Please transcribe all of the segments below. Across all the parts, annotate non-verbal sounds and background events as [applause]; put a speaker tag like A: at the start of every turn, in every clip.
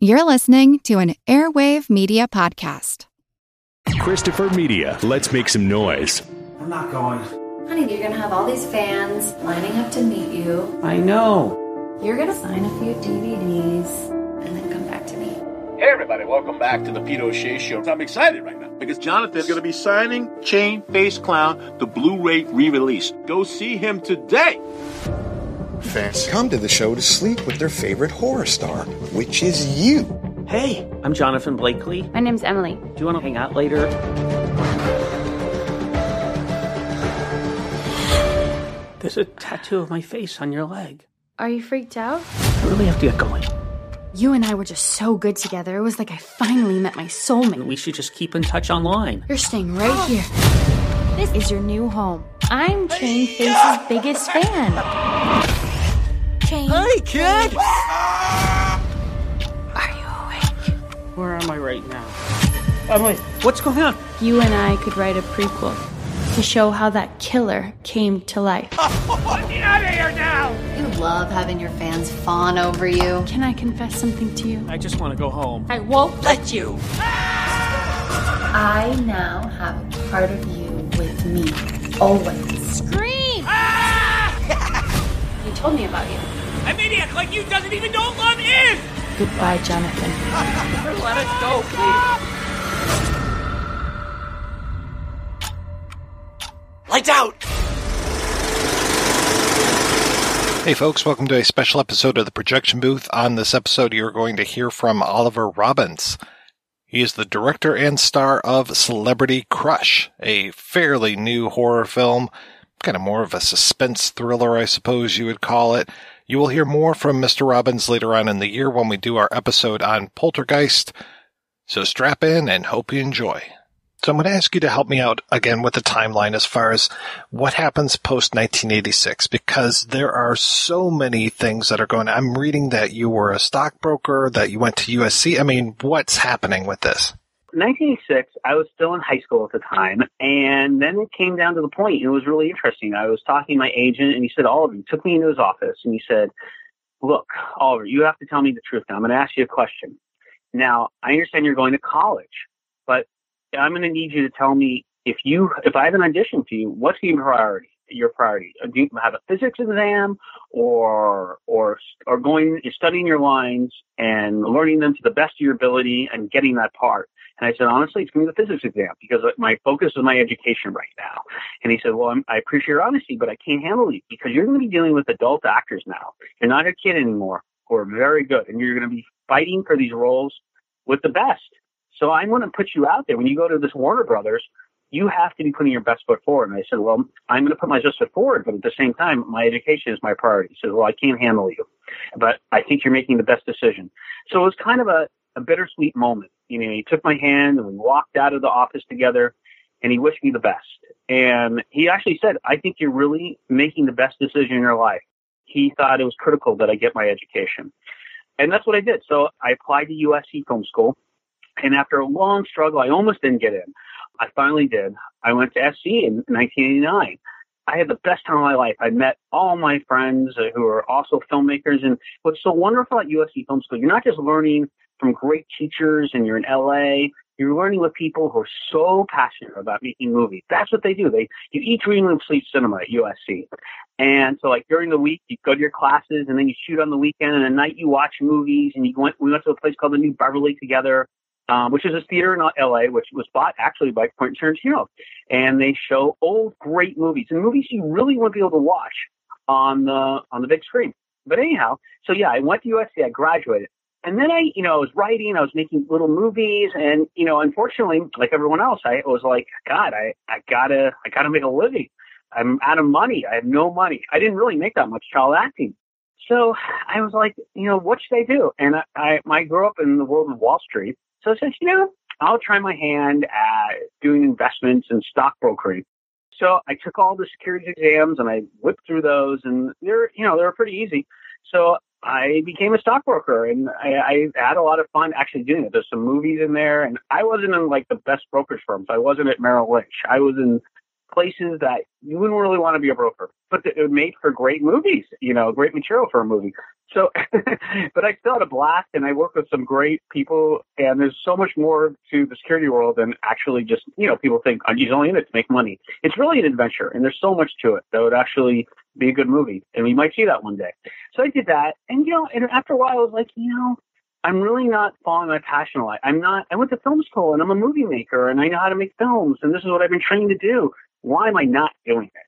A: You're listening to an Airwave Media Podcast.
B: Christopher Media, let's make some noise.
C: I'm not going.
D: Honey, you're gonna have all these fans lining up to meet you.
C: I know.
D: You're gonna sign a few DVDs and then come back to me.
E: Hey everybody, welcome back to the Pete O'Shea Show. I'm excited right now because Jonathan's going to be signing Chain Face Clown, the Blu-ray re-release. Go see him today.
F: Fans come to the show to sleep with their favorite horror star, which is you.
C: Hey, I'm Jonathan Blakely.
G: My name's Emily.
C: Do you want to hang out later? There's a tattoo of my face on your leg.
G: Are you freaked out?
C: I really have to get going.
G: You and I were just so good together. It was like I finally met my soulmate.
C: We should just keep in touch online.
G: You're staying right here. This is your new home. I'm Chain Face's biggest fan. Chain.
C: Kid!
G: Are you awake?
C: Where am I right now? Emily, what's going on?
G: You and I could write a prequel to show how that killer came to life. [laughs] Get out of here now!
D: You love having your fans fawn over you.
G: Can I confess something to you?
C: I just want to go home.
G: I won't let you.
D: I now have a part of you with me. Always.
G: Scream! Ah! you told me about you.
H: A maniac like you doesn't even know what love is!
G: Goodbye, Jonathan. [laughs]
C: Let us go, please.
H: Lights out!
I: Hey folks, welcome to a special episode of the Projection Booth. On this episode, you're going to hear from Oliver Robins. He is the director and star of Celebrity Crush, a fairly new horror film, kind of more of a suspense thriller, I suppose you would call it. You will hear more from Mr. Robins later on in the year when we do our episode on Poltergeist. So strap in and hope you enjoy. So I'm going to ask you to help me out again with the timeline as far as what happens post 1986 because there are so many things that are going. I'm reading that you were a stockbroker, that you went to USC. I mean, what's happening with this?
J: 1986, I was still in high school at the time, and then it came down to the point. It was really interesting. I was talking to my agent, and he said, Oliver, he took me into his office, and he said, look, Oliver, you have to tell me the truth now. I'm going to ask you a question. Now, I understand you're going to college, but I'm going to need you to tell me if you, if I have an audition for you, what's your priority? Your priority? Do you have a physics exam, or or or going studying your lines and learning them to the best of your ability and getting that part? And I said, honestly, it's going to be the physics exam because uh, my focus is my education right now. And he said, well, I'm, I appreciate your honesty, but I can't handle you because you're going to be dealing with adult actors now. You're not a kid anymore who are very good, and you're going to be fighting for these roles with the best. So I'm going to put you out there. When you go to this Warner Brothers, you have to be putting your best foot forward. And I said, well, I'm going to put my best foot forward, but at the same time, my education is my priority. He said, well, I can't handle you, but I think you're making the best decision. So it was kind of a, a bittersweet moment. You know, he took my hand and we walked out of the office together and he wished me the best. And he actually said, I think you're really making the best decision in your life. He thought it was critical that I get my education. And that's what I did. So I applied to USC Film School. And after a long struggle, I almost didn't get in. I finally did. I went to SC in 1989. I had the best time of my life. I met all my friends who are also filmmakers. And what's so wonderful at USC Film School, you're not just learning from great teachers and you're in LA. You're learning with people who are so passionate about making movies. That's what they do. They you eat, dream, and sleep cinema at USC. And so, like during the week, you go to your classes, and then you shoot on the weekend, and at night you watch movies. And you went. We went to a place called the New Beverly together um, which is a theater in LA, which was bought actually by Quentin Tarantino. And they show old great movies and movies you really want to be able to watch on the, on the big screen. But anyhow, so yeah, I went to USC, I graduated. And then I, you know, I was writing, I was making little movies and, you know, unfortunately, like everyone else, I was like, God, I, I gotta, I gotta make a living. I'm out of money. I have no money. I didn't really make that much child acting. So I was like, you know, what should I do? And I, I, I grew up in the world of Wall Street. So I said, you know, I'll try my hand at doing investments and stockbrokering. So I took all the securities exams and I whipped through those and they're, you know, they're pretty easy. So I became a stockbroker and I, I had a lot of fun actually doing it. There's some movies in there and I wasn't in like the best brokerage firms. I wasn't at Merrill Lynch. I was in places that you wouldn't really want to be a broker, but it made for great movies, you know, great material for a movie. So, [laughs] but I still had a blast and I worked with some great people and there's so much more to the security world than actually just, you know, people think oh, he's only in it to make money. It's really an adventure and there's so much to it that would actually be a good movie and we might see that one day. So I did that and, you know, and after a while I was like, you know, I'm really not following my passion a lot. I'm not, I went to film school and I'm a movie maker and I know how to make films and this is what I've been trained to do. Why am I not doing it?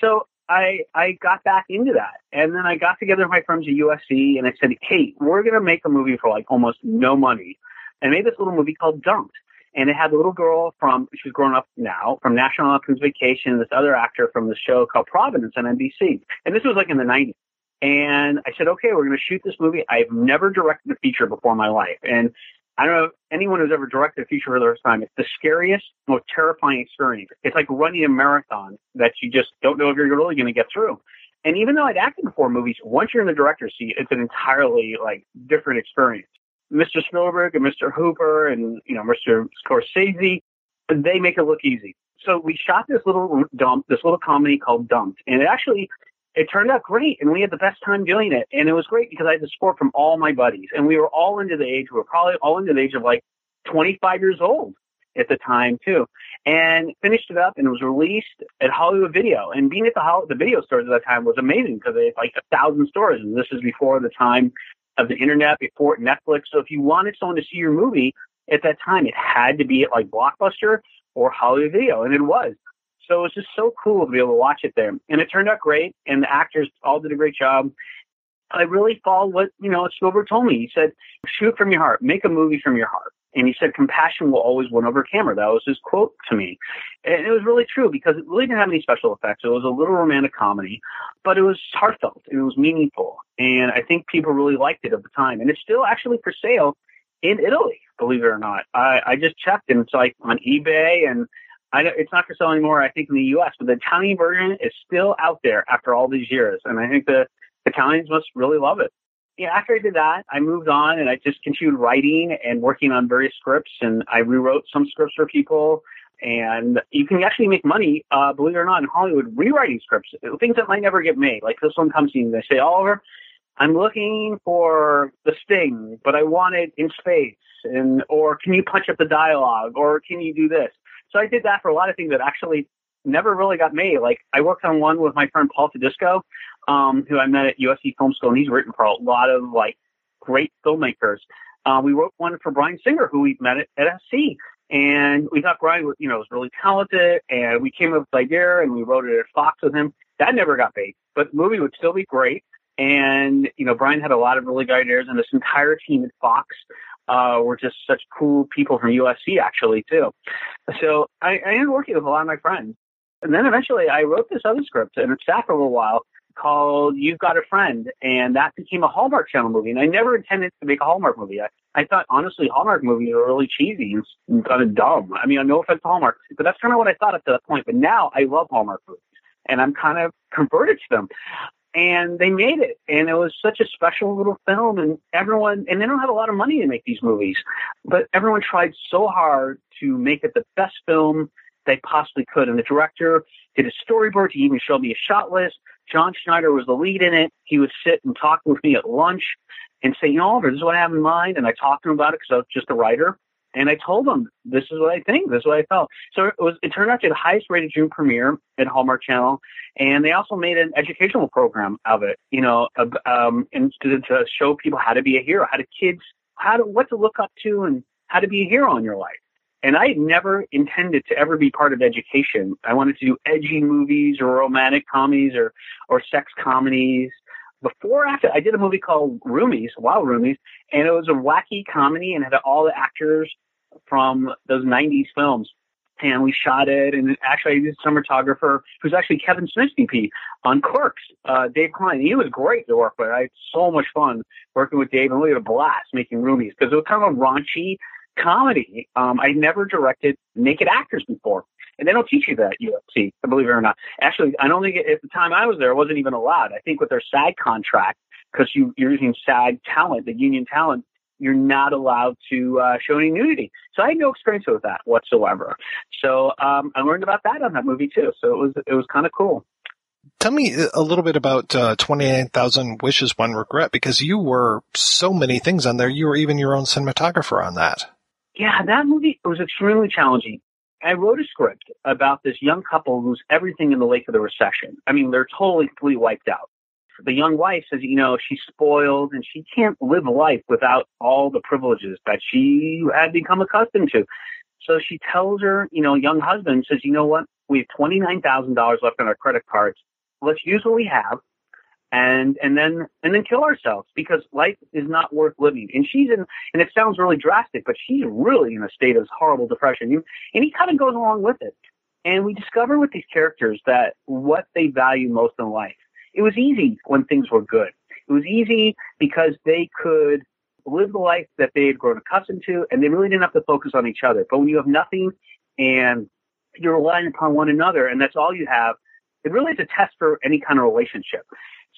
J: So I I got back into that, and then I got together with my friends at USC, and I said, "Hey, we're gonna make a movie for like almost no money," and made this little movie called Dumped, and it had a little girl from she's grown up now from National Lampoon's Vacation, this other actor from the show called Providence on NBC, and this was like in the '90s. And I said, okay, we're going to shoot this movie. I've never directed a feature before in my life. And I don't know if anyone who's ever directed a feature for the first time. It's the scariest, most terrifying experience. It's like running a marathon that you just don't know if you're really going to get through. And even though I'd acted before movies, once you're in the director's seat, it's an entirely like different experience. Mr. Spielberg and Mr. Hooper and you know Mr. Scorsese, they make it look easy. So we shot this little dump, this little comedy called Dumped, and it actually it turned out great and we had the best time doing it. And it was great because I had the support from all my buddies and we were all into the age, we were probably all into the age of like 25 years old at the time too. And finished it up and it was released at Hollywood Video. And being at the, the video stores at that time was amazing because they had like a thousand stores. And this is before the time of the internet, before Netflix. So if you wanted someone to see your movie at that time, it had to be at like Blockbuster or Hollywood Video. And it was. So it was just so cool to be able to watch it there. And it turned out great, and the actors all did a great job. I really followed what, you know, Spielberg told me. He said, shoot from your heart, make a movie from your heart. And he said, compassion will always win over camera. That was his quote to me. And it was really true because it really didn't have any special effects. It was a little romantic comedy, but it was heartfelt. And it was meaningful. And I think people really liked it at the time. And it's still actually for sale in Italy, believe it or not. I, I just checked and it's like on eBay and I know it's not for sale anymore. I think in the U.S., but the Italian version is still out there after all these years, and I think the Italians must really love it. Yeah, after I did that, I moved on and I just continued writing and working on various scripts, and I rewrote some scripts for people. And you can actually make money, uh, believe it or not, in Hollywood rewriting scripts, things that might never get made. Like this one comes to me and they say, Oliver, I'm looking for the sting, but I want it in space. And, or can you punch up the dialogue? Or can you do this? So I did that for a lot of things that actually never really got made. Like I worked on one with my friend Paul Tedisco, um, who I met at USC Film School, and he's written for a lot of like great filmmakers. Uh, we wrote one for Bryan Singer, who we met at, at SC. And we thought Bryan, was, you know, was really talented, and we came up with the idea, and we wrote it at Fox with him. That never got made, but the movie would still be great. And you know, Bryan had a lot of really good ideas, and this entire team at Fox uh, were just such cool people from USC actually too. So I, I ended up working with a lot of my friends. And then eventually I wrote this other script and it sat for a while called You've Got a Friend. And that became a Hallmark Channel movie. And I never intended to make a Hallmark movie. I, I thought honestly Hallmark movies are really cheesy and kind of dumb. I mean, no offense to Hallmark, but that's kind of what I thought up to that point. But now I love Hallmark movies and I'm kind of converted to them and they made it and it was such a special little film and everyone and they don't have a lot of money to make these movies but everyone tried so hard to make it the best film they possibly could. And the director did a storyboard. He even showed me a shot list. John schneider was the lead in it. He would sit and talk with me at lunch and say you know Oliver, this is what i have in mind. And i talked to him about it because i was just a writer. And I told him, this is what I think, this is what I felt. So it was, it turned out to be the highest rated June premiere at Hallmark Channel. And they also made an educational program of it, you know, um, and to, to show people how to be a hero, how to kids, how to, what to look up to and how to be a hero in your life. And I never intended to ever be part of education. I wanted to do edgy movies or romantic comedies or, or sex comedies before after I did a movie called Roomies, Wild Roomies, and it was a wacky comedy and had all the actors from those 90s films. And we shot it, and actually I used a cinematographer who's actually Kevin Smith's DP on Clerks, uh, Dave Klein. He was great to work with. I had so much fun working with Dave, and we had a blast making Roomies because it was kind of a raunchy comedy. Um, I never directed naked actors before. And they don't teach you that at USC, believe it or not. Actually, I don't think at the time I was there, it wasn't even allowed. I think with their SAG contract, because you, you're using SAG talent, the union talent, you're not allowed to uh, show any nudity. So I had no experience with that whatsoever. So um, I learned about that on that movie too. So it was it was kind of cool.
I: Tell me a little bit about uh, 29,000 Wishes, One Regret, because you were so many things on there. You were even your own cinematographer on that.
J: Yeah, that movie was extremely challenging. I wrote a script about this young couple who's everything in the wake of the recession. I mean, they're totally, completely wiped out. The young wife says, you know, she's spoiled and she can't live life without all the privileges that she had become accustomed to. So she tells her, you know, young husband says, you know what? We have $29,000 left on our credit cards. Let's use what we have and and then and then kill ourselves because life is not worth living. And she's in, and it sounds really drastic, but she's really in a state of horrible depression. And he kind of goes along with it. And we discover with these characters that what they value most in life. It was easy when things were good. It was easy because they could live the life that they had grown accustomed to, and they really didn't have to focus on each other. But when you have nothing and you're relying upon one another, and that's all you have, it really is a test for any kind of relationship.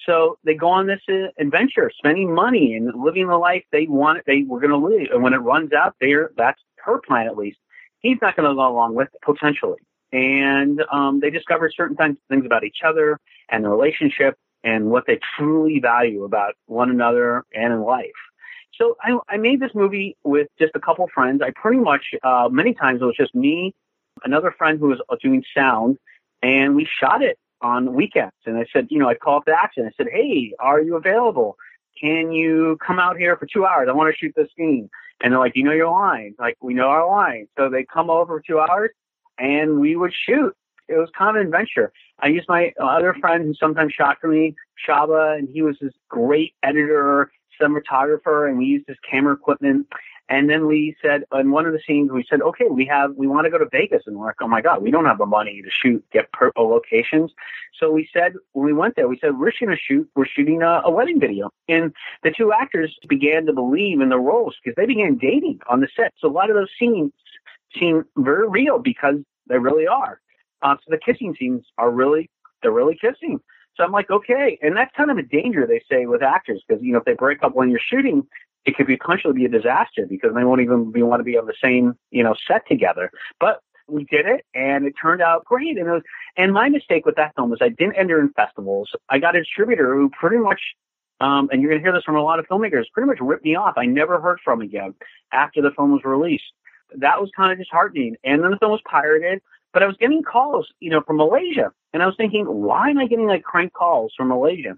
J: So they go on this uh, adventure, spending money and living the life they want. They were going to live, and when it runs out, there that's her plan at least. He's not going to go along with it, potentially, and um, they discover certain things, things about each other and the relationship and what they truly value about one another and in life. So I, I made this movie with just a couple friends. I pretty much uh, many times it was just me, another friend who was doing sound, and we shot it on weekends. And I said, you know, I called up to action. I said, hey, are you available? Can you come out here for two hours? I want to shoot this scene. And they're like, you know your lines? Like, we know our lines. So they come over for two hours and we would shoot. It was kind of an adventure. I used my other friend who sometimes shot for me, Shaba, and he was this great editor, cinematographer, and we used his camera equipment. And then we said, in one of the scenes, we said, okay, we have, we want to go to Vegas. And we're like, oh my God, we don't have the money to shoot, get uh, locations. So we said, when we went there, we said, we're going to shoot, we're shooting a, a wedding video. And the two actors began to believe in the roles because they began dating on the set. So a lot of those scenes seem very real because they really are. Uh, so the kissing scenes are really, they're really kissing. So I'm like, okay. And that's kind of a danger, they say, with actors, because, you know, if they break up when you're shooting, it could potentially be a disaster because they won't even be, want to be on the same, you know, set together. But we did it and it turned out great. And it was, and my mistake with that film was I didn't enter in festivals. I got a distributor who pretty much, um, and you're going to hear this from a lot of filmmakers, pretty much ripped me off. I never heard from again after the film was released. That was kind of disheartening. And then the film was pirated, but I was getting calls, you know, from Malaysia. And I was thinking, why am I getting like crank calls from Malaysia?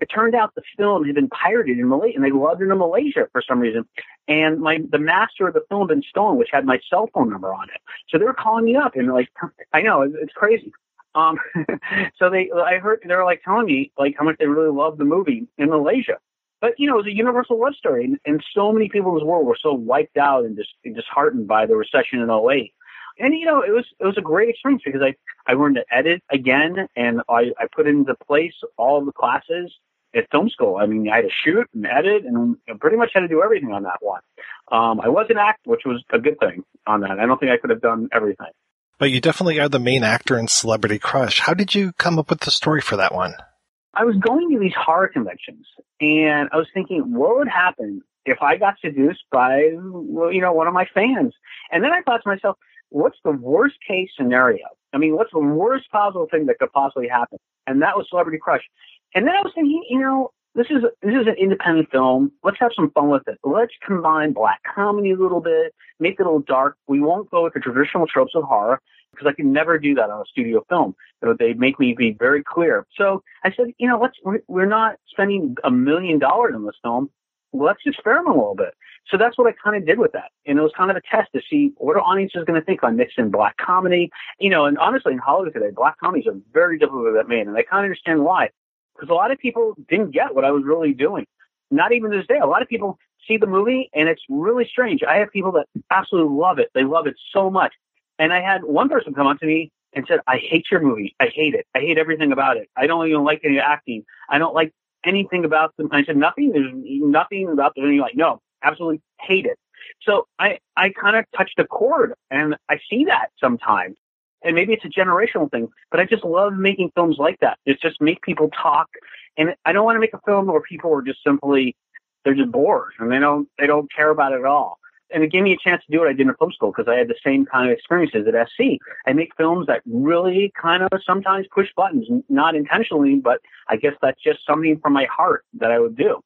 J: It turned out the film had been pirated in Malaysia, and they loved it in Malaysia for some reason. And my the master of the film had been stolen, which had my cell phone number on it. So they were calling me up and like, I know it's, it's crazy. Um, [laughs] so they, I heard they were like telling me like how much they really loved the movie in Malaysia. But you know, it was a universal love story, and, and so many people in this world were so wiped out and just disheartened by the recession in 08 and you know it was it was a great experience because I I learned to edit again and I I put into place all the classes at film school. I mean, I had to shoot and edit and pretty much had to do everything on that one. Um, I was an act, which was a good thing on that. I don't think I could have done everything.
I: But you definitely are the main actor in Celebrity Crush. How did you come up with the story for that one?
J: I was going to these horror conventions and I was thinking, what would happen if I got seduced by, you know, one of my fans? And then I thought to myself, what's the worst case scenario? I mean, what's the worst possible thing that could possibly happen? And that was Celebrity Crush. And then I was thinking, you know, this is this is an independent film. Let's have some fun with it. Let's combine black comedy a little bit, make it a little dark. We won't go with the traditional tropes of horror because I can never do that on a studio film. They make me be very clear. So I said, you know, let's we're not spending a million dollars on this film. Let's experiment a little bit. So that's what I kind of did with that. And it was kind of a test to see what are audiences going to think on mixing black comedy. You know, and honestly, in Hollywood today, black comedies are very difficult to get made. And I kind of understand why because a lot of people didn't get what I was really doing. Not even this day. A lot of people see the movie and it's really strange. I have people that absolutely love it. They love it so much. And I had one person come up to me and said, I hate your movie. I hate it. I hate everything about it. I don't even like any acting. I don't like anything about them. I said, nothing. There's nothing about the movie. Like, no, absolutely hate it. So I, I kind of touched a chord and I see that sometimes and maybe it's a generational thing, but I just love making films like that. It's just make people talk. And I don't want to make a film where people are just simply they're just bored and they don't they don't care about it at all. And it gave me a chance to do what I did in film school because I had the same kind of experiences at SC. I make films that really kind of sometimes push buttons, not intentionally, but I guess that's just something from my heart that I would do.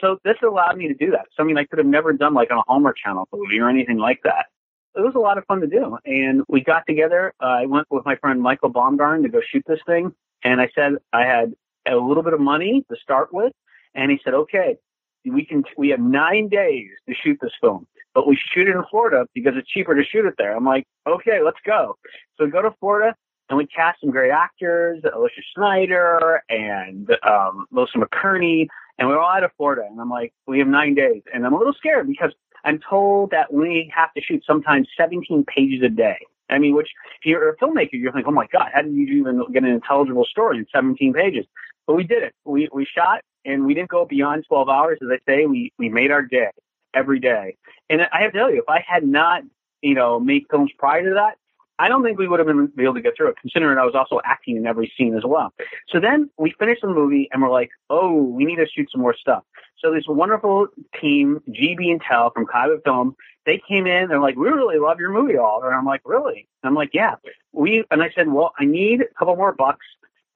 J: So this allowed me to do that. Something I could have never done like on a Hallmark Channel movie or anything like that it was a lot of fun to do. And we got together. Uh, I went with my friend Michael Baumgarten to go shoot this thing. And I said I had a little bit of money to start with. And he said, okay, we can, we have nine days to shoot this film, but we shoot it in Florida because it's cheaper to shoot it there. I'm like, okay, let's go. So we go to Florida and we cast some great actors, Alicia Snyder and um, Melissa McCurney, and we're all out of Florida. And I'm like, we have nine days, and I'm a little scared because I'm told that we have to shoot sometimes 17 pages a day. I mean, which if you're a filmmaker, you're like, oh my God, how did you even get an intelligible story in 17 pages? But we did it. We, we shot and we didn't go beyond 12 hours. As I say, we, we made our day every day. And I have to tell you, if I had not, you know, made films prior to that, I don't think we would have been able to get through it, considering I was also acting in every scene as well. So then we finished the movie and we're like, oh, we need to shoot some more stuff. So this wonderful team, GB and from Kaiba Film, they came in. They're like, we really love your movie, Oliver. And I'm like, really? And I'm like, yeah. We and I said, well, I need a couple more bucks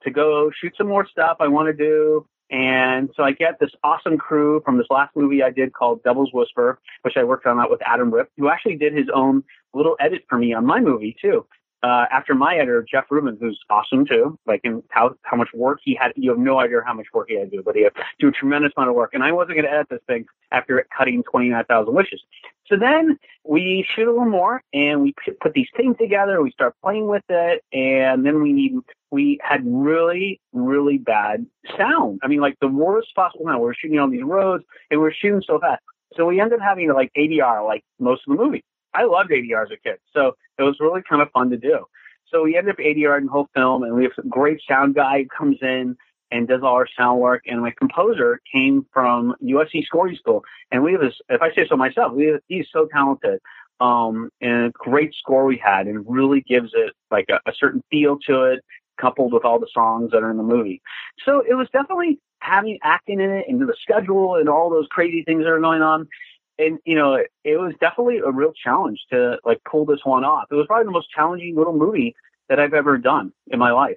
J: to go shoot some more stuff I want to do. And so I get this awesome crew from this last movie I did called Devil's Whisper, which I worked on that with Adam Rip, who actually did his own little edit for me on my movie too uh, after my editor, Jeff Rubin, who's awesome too, like in how, how much work he had, you have no idea how much work he had to do, but he had to do a tremendous amount of work. And I wasn't going to edit this thing after cutting 29,000 wishes. So then we shoot a little more and we put these things together. We start playing with it. And then we need, we had really, really bad sound. I mean, like the worst possible sound. We we're shooting on these roads and we we're shooting so fast. So we ended up having like ADR, like most of the movie. I loved ADR as a kid. So it was really kind of fun to do. So we ended up ADR in the whole film and we have a great sound guy who comes in and does all our sound work. And my composer came from USC scoring school. And we have this, if I say so myself, we have, he's so talented. Um, and a great score we had and really gives it like a, a certain feel to it coupled with all the songs that are in the movie. So it was definitely having acting in it and the schedule and all those crazy things that are going on and you know, it, it was definitely a real challenge to like pull this one off. It was probably the most challenging little movie that I've ever done in my life.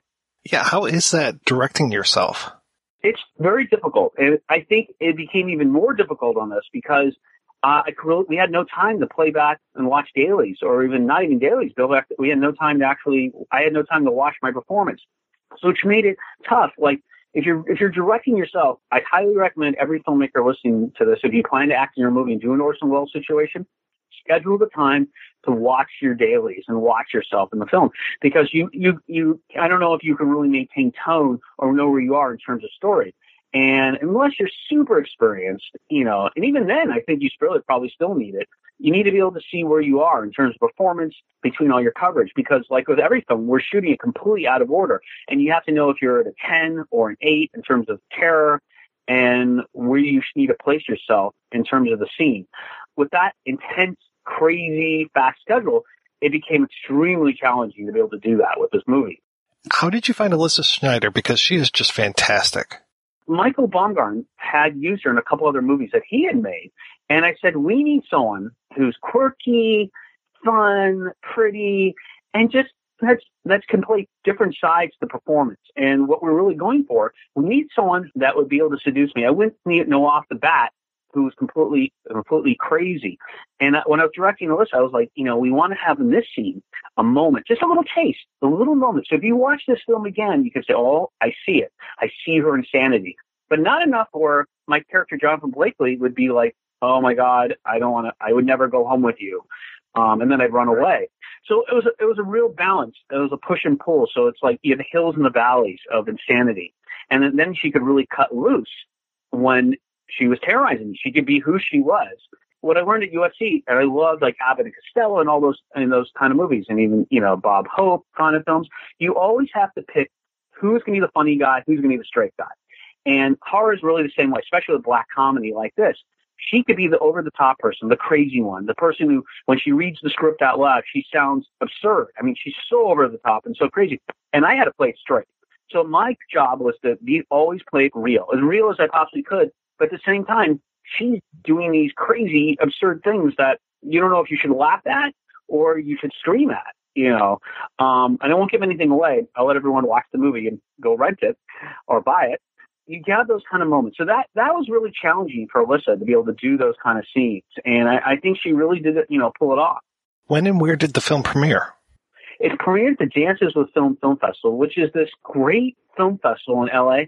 I: Yeah, how is that directing yourself?
J: It's very difficult, and I think it became even more difficult on this because uh, we had no time to play back and watch dailies, or even not even dailies. Bill, we had no time to actually. I had no time to watch my performance, so which made it tough. Like if you're if you're directing yourself, I highly recommend every filmmaker listening to this. If you plan to act in your movie and do an Orson Welles situation, schedule the time to watch your dailies and watch yourself in the film because you you you I don't know if you can really maintain tone or know where you are in terms of story. And unless you're super experienced, you know, and even then, I think you really probably still need it. You need to be able to see where you are in terms of performance between all your coverage, because like with every film, we're shooting it completely out of order, and you have to know if you're at a 10 or an 8 in terms of terror and where you need to place yourself in terms of the scene. With that intense, crazy, fast schedule, it became extremely challenging to be able to do that with this movie.
I: How did you find Alyssa schneider Because she is just fantastic.
J: Michael Baumgarten had used her in a couple other movies that he had made. And I said, we need someone who's quirky, fun, pretty, and just that's that's complete different sides to performance. And what we're really going for, we need someone that would be able to seduce me. I wouldn't need know off the bat who was completely completely crazy. And when I was directing list, I was like, you know, we want to have in this scene a moment, just a little taste, a little moment. So if you watch this film again, you can say, oh, I see it. I see her insanity. But not enough where my character Jonathan Blakely would be like, oh my God, I don't want to, I would never go home with you. Um, and then I'd run away. So it was, it was a real balance. It was a push and pull. So it's like you have the hills and the valleys of insanity. And then, then she could really cut loose when she was terrorizing me. She could be who she was. What I learned at USC, and I loved like Abbott and Costello and all those and those kind of movies, and even you know Bob Hope kind of films. You always have to pick who's going to be the funny guy, who's going to be the straight guy. And horror is really the same way, especially with black comedy like this. She could be the over the top person, the crazy one, the person who, when she reads the script out loud, she sounds absurd. I mean, she's so over the top and so crazy. And I had to play it straight. So my job was to be always play it real, as real as I possibly could but at the same time, she's doing these crazy, absurd things that you don't know if you should laugh at or you should scream at. You know, um, and I won't give anything away. I'll let everyone watch the movie and go rent it or buy it. You got those kind of moments. So that that was really challenging for Alyssa to be able to do those kind of scenes, and I, I think she really did it. You know, pull it off.
I: When and where did the film premiere?
J: It premiered at the Dances with Film Film Festival, which is this great film festival in LA,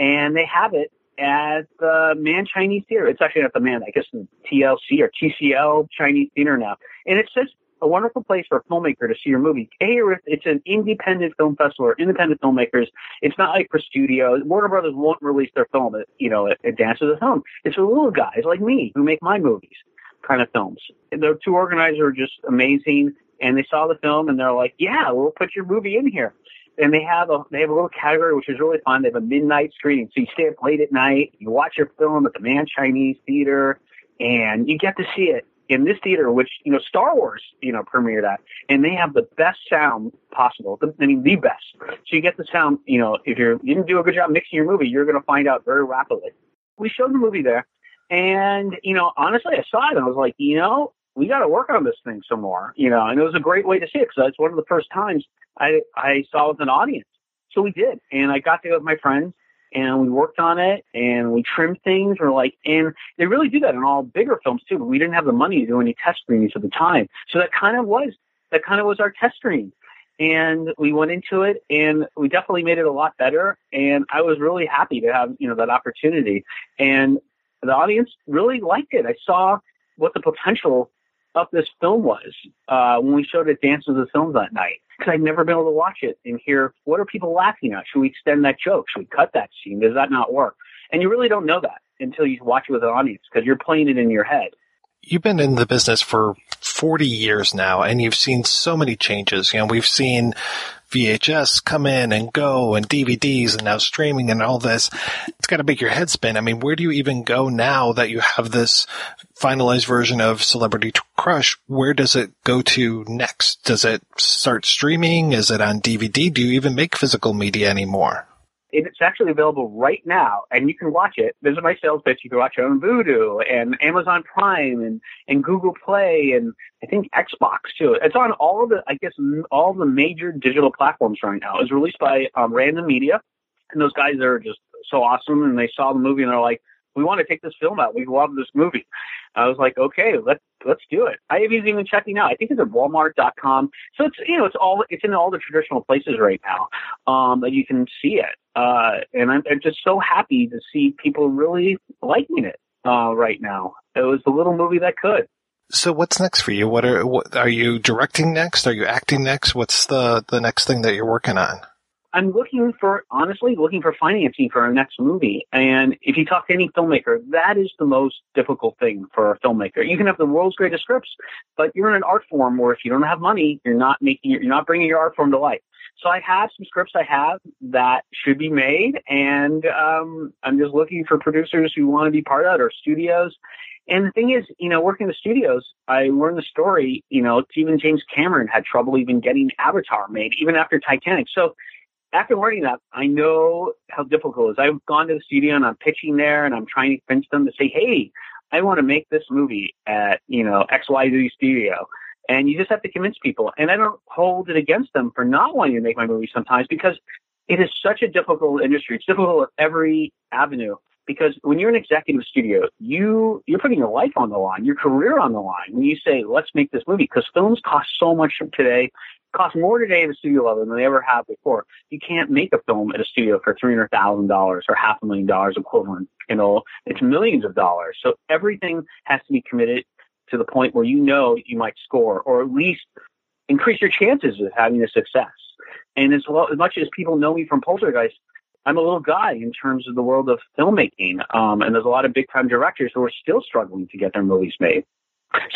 J: and they have it at the Mann Chinese Theater. It's actually at the Mann, I guess, the TLC or TCL Chinese Theater now, and it's just a wonderful place for a filmmaker to see your movie. A, it's an independent film festival or independent filmmakers. It's not like for studios. Warner Brothers won't release their film at, you know, at, at Dances at Home. It's for little guys like me who make my movies kind of films. The two organizers are just amazing and they saw the film and they're like, yeah, we'll put your movie in here. And they have a they have a little category which is really fun. They have a midnight screening, so you stay up late at night, you watch your film at the Mann Chinese Theater, and you get to see it in this theater, which you know Star Wars, you know, premiered at, and they have the best sound possible. I mean, the best. So you get the sound. You know, if you're you didn't do a good job mixing your movie, you're going to find out very rapidly. We showed the movie there, and you know, honestly, I saw it and I was like, you know, we got to work on this thing some more. You know, and it was a great way to see it because it's one of the first times I I saw it with an audience. So we did, and I got to go with my friends and we worked on it and we trimmed things. We're like, and they really do that in all bigger films too. But we didn't have the money to do any test screenings at the time, so that kind of was that kind of was our test screen. And we went into it, and we definitely made it a lot better. And I was really happy to have you know that opportunity, and the audience really liked it. I saw what the potential of this film was uh, when we showed it Dances with Films that night because I'd never been able to watch it and hear what are people laughing at? Should we extend that joke? Should we cut that scene? Does that not work? And you really don't know that until you watch it with an audience because you're playing it in your head.
I: You've been in the business for 40 years now and you've seen so many changes. You know, we've seen VHS come in and go and DVDs and now streaming and all this. It's got to make your head spin. I mean, where do you even go now that you have this finalized version of Celebrity Crush? Where does it go to next? Does it start streaming? Is it on DVD? Do you even make physical media anymore?
J: It's actually available right now, and you can watch it. Visit my sales pitch. You can watch it on Vudu and Amazon Prime and, and Google Play and I think Xbox too. It's on all of the, I guess, all the major digital platforms right now. It was released by um, Random Media, and those guys are just so awesome. And they saw the movie and they're like, we want to take this film out. We love this movie. I was like, okay, let's let's do it. I have even checking out. I think it's at Walmart.com. So it's you know it's all it's in all the traditional places right now um, that you can see it. Uh, and I'm, I'm just so happy to see people really liking it uh, right now. It was the little movie that could.
I: So what's next for you? What are what are you directing next? Are you acting next? What's the the next thing that you're working on?
J: I'm looking for, honestly, looking for financing for our next movie. And if you talk to any filmmaker, that is the most difficult thing for a filmmaker. You can have the world's greatest scripts, but you're in an art form where if you don't have money, you're not making, you're not bringing your art form to life. So I have some scripts I have that should be made, and um, I'm just looking for producers who want to be part of it or studios. And the thing is, you know, working in the studios, I learned the story, you know, even James Cameron had trouble even getting Avatar made, even after Titanic. So after learning that, I know how difficult it is. I've gone to the studio and I'm pitching there and I'm trying to convince them to say, hey, I want to make this movie at, you know, XYZ studio. And you just have to convince people. And I don't hold it against them for not wanting to make my movie sometimes because it is such a difficult industry. It's difficult at every avenue because when you're an executive studio, you you're putting your life on the line, your career on the line. When you say, "Let's make this movie," because films cost so much today cost more today at a studio level than they ever have before. You can't make a film at a studio for three hundred thousand dollars or half a million dollars equivalent. You know, it's millions of dollars. So everything has to be committed to the point where you know you might score, or at least increase your chances of having a success. And as well as much as people know me from Poltergeist, I'm a little guy in terms of the world of filmmaking. Um, and there's a lot of big time directors who are still struggling to get their movies made.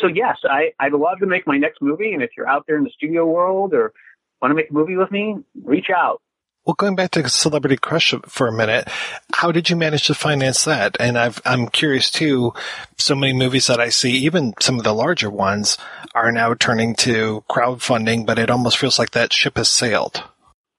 J: So yes, I, I'd love to make my next movie. And if you're out there in the studio world or want to make a movie with me, reach out.
I: Well, going back to Celebrity Crush for a minute, how did you manage to finance that? And i am curious too. So many movies that I see, even some of the larger ones, are now turning to crowdfunding, but it almost feels like that ship has sailed.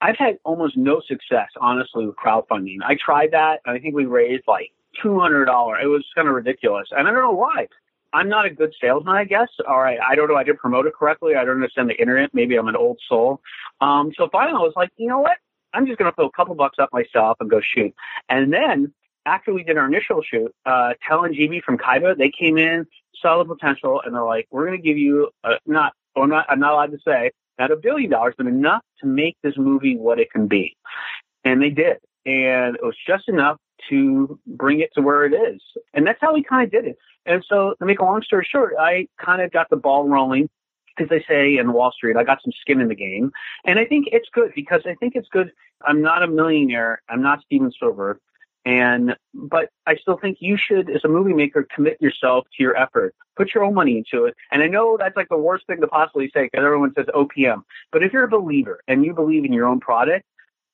J: I've had almost no success, honestly, with crowdfunding. I tried that. I think we raised like two hundred dollar. It was kind of ridiculous, and I don't know why. I'm not a good salesman, I guess. All right, I don't know. I didn't promote it correctly. I don't understand the internet. Maybe I'm an old soul. Um, so finally, I was like, you know what? I'm just going to throw a couple bucks up myself and go shoot. And then after we did our initial shoot, uh, Tel and GB from Kaiba, they came in, saw the potential, and they're like, we're going to give you a, not, or not, I'm not allowed to say, not a billion dollars, but enough to make this movie what it can be. And they did. And it was just enough to bring it to where it is. And that's how we kind of did it. And so to make a long story short, I kind of got the ball rolling. As they say in Wall Street, I got some skin in the game. And I think it's good because I think it's good. I'm not a millionaire. I'm not Steven Spielberg. And, but I still think you should, as a movie maker, commit yourself to your effort. Put your own money into it. And I know that's like the worst thing to possibly say because everyone says OPM. But if you're a believer and you believe in your own product,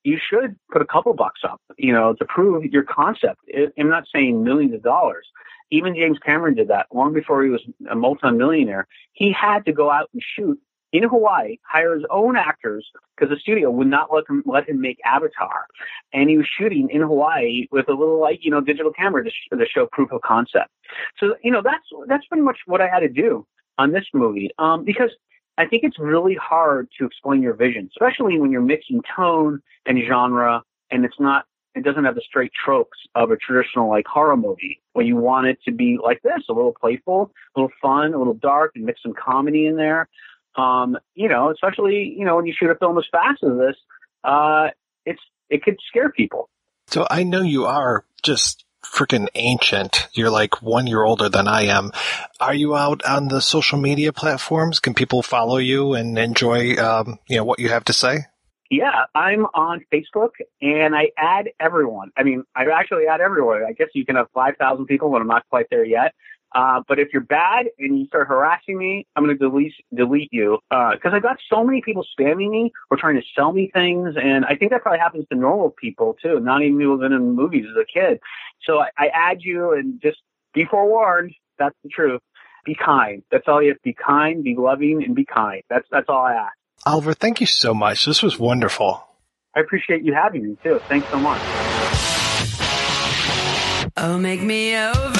J: you should put a couple bucks up, you know, to prove your concept. I'm not saying millions of dollars. Even James Cameron did that long before he was a multimillionaire. He had to go out and shoot in Hawaii, hire his own actors because the studio would not let him let him make Avatar, and he was shooting in Hawaii with a little like you know digital camera to, sh- to show proof of concept. So you know that's that's pretty much what I had to do on this movie um, because I think it's really hard to explain your vision, especially when you're mixing tone and genre, and it's not it doesn't have the straight tropes of a traditional like horror movie when you want it to be like this a little playful a little fun a little dark and mix some comedy in there um, you know, especially you know when you shoot a film as fast as this, uh, it's it could scare people.
I: So I know you are just freaking ancient. You're like one year older than I am. Are you out on the social media platforms? Can people follow you and enjoy, um, you know, what you have to say?
J: Yeah, I'm on Facebook and I add everyone. I mean, I actually add everyone. I guess you can have 5,000 people, but I'm not quite there yet. Uh, but if you're bad and you start harassing me, I'm going to delete delete you because uh, I got so many people spamming me or trying to sell me things, and I think that probably happens to normal people too, not even people that in movies as a kid. So I, I add you and just be forewarned. That's the truth. Be kind. That's all you have. To be kind, be loving, and be kind. That's that's all I ask.
I: Oliver, thank you so much. This was wonderful.
J: I appreciate you having me too. Thanks so much.
K: Oh, make me over.